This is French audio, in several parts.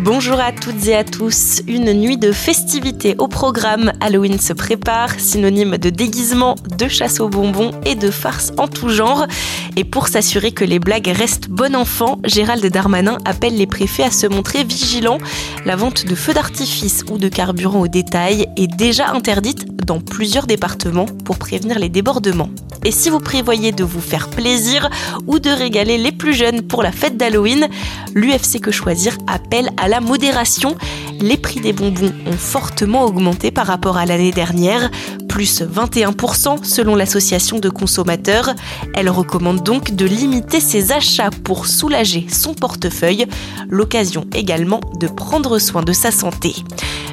Bonjour à toutes et à tous. Une nuit de festivités au programme. Halloween se prépare, synonyme de déguisement, de chasse aux bonbons et de farce en tout genre. Et pour s'assurer que les blagues restent bon enfant, Gérald Darmanin appelle les préfets à se montrer vigilants. La vente de feux d'artifice ou de carburant au détail est déjà interdite dans plusieurs départements pour prévenir les débordements. Et si vous prévoyez de vous faire plaisir ou de régaler les plus jeunes pour la fête d'Halloween, l'UFC Que Choisir appelle à la modération. Les prix des bonbons ont fortement augmenté par rapport à l'année dernière, plus 21% selon l'association de consommateurs. Elle recommande donc de limiter ses achats pour soulager son portefeuille, l'occasion également de prendre soin de sa santé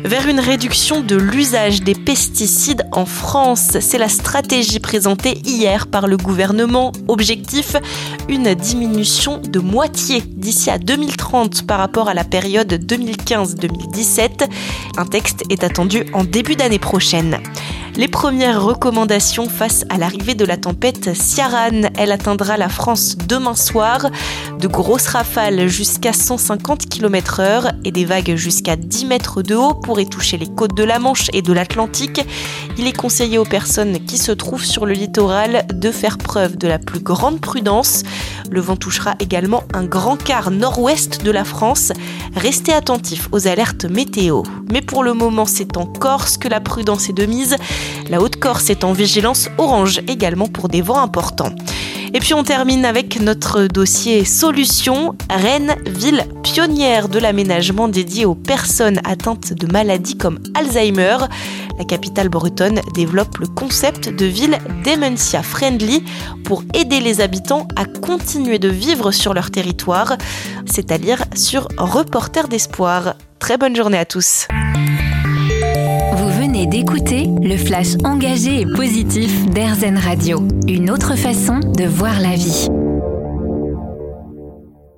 vers une réduction de l'usage des pesticides en France. C'est la stratégie présentée hier par le gouvernement. Objectif, une diminution de moitié d'ici à 2030 par rapport à la période 2015-2017. Un texte est attendu en début d'année prochaine. Les premières recommandations face à l'arrivée de la tempête Ciaran. Elle atteindra la France demain soir. De grosses rafales jusqu'à 150 km/h et des vagues jusqu'à 10 mètres de haut pourraient toucher les côtes de la Manche et de l'Atlantique. Il est conseillé aux personnes qui se trouvent sur le littoral de faire preuve de la plus grande prudence. Le vent touchera également un grand quart nord-ouest de la France. Restez attentifs aux alertes météo. Mais pour le moment, c'est en Corse que la prudence est de mise. La Haute-Corse est en vigilance orange également pour des vents importants. Et puis on termine avec notre dossier solution. Rennes, ville pionnière de l'aménagement dédié aux personnes atteintes de maladies comme Alzheimer. La capitale bretonne développe le concept de ville dementia friendly pour aider les habitants à continuer de vivre sur leur territoire, c'est à dire sur Reporter d'espoir. Très bonne journée à tous d'écouter le flash engagé et positif d'Airzen Radio. Une autre façon de voir la vie.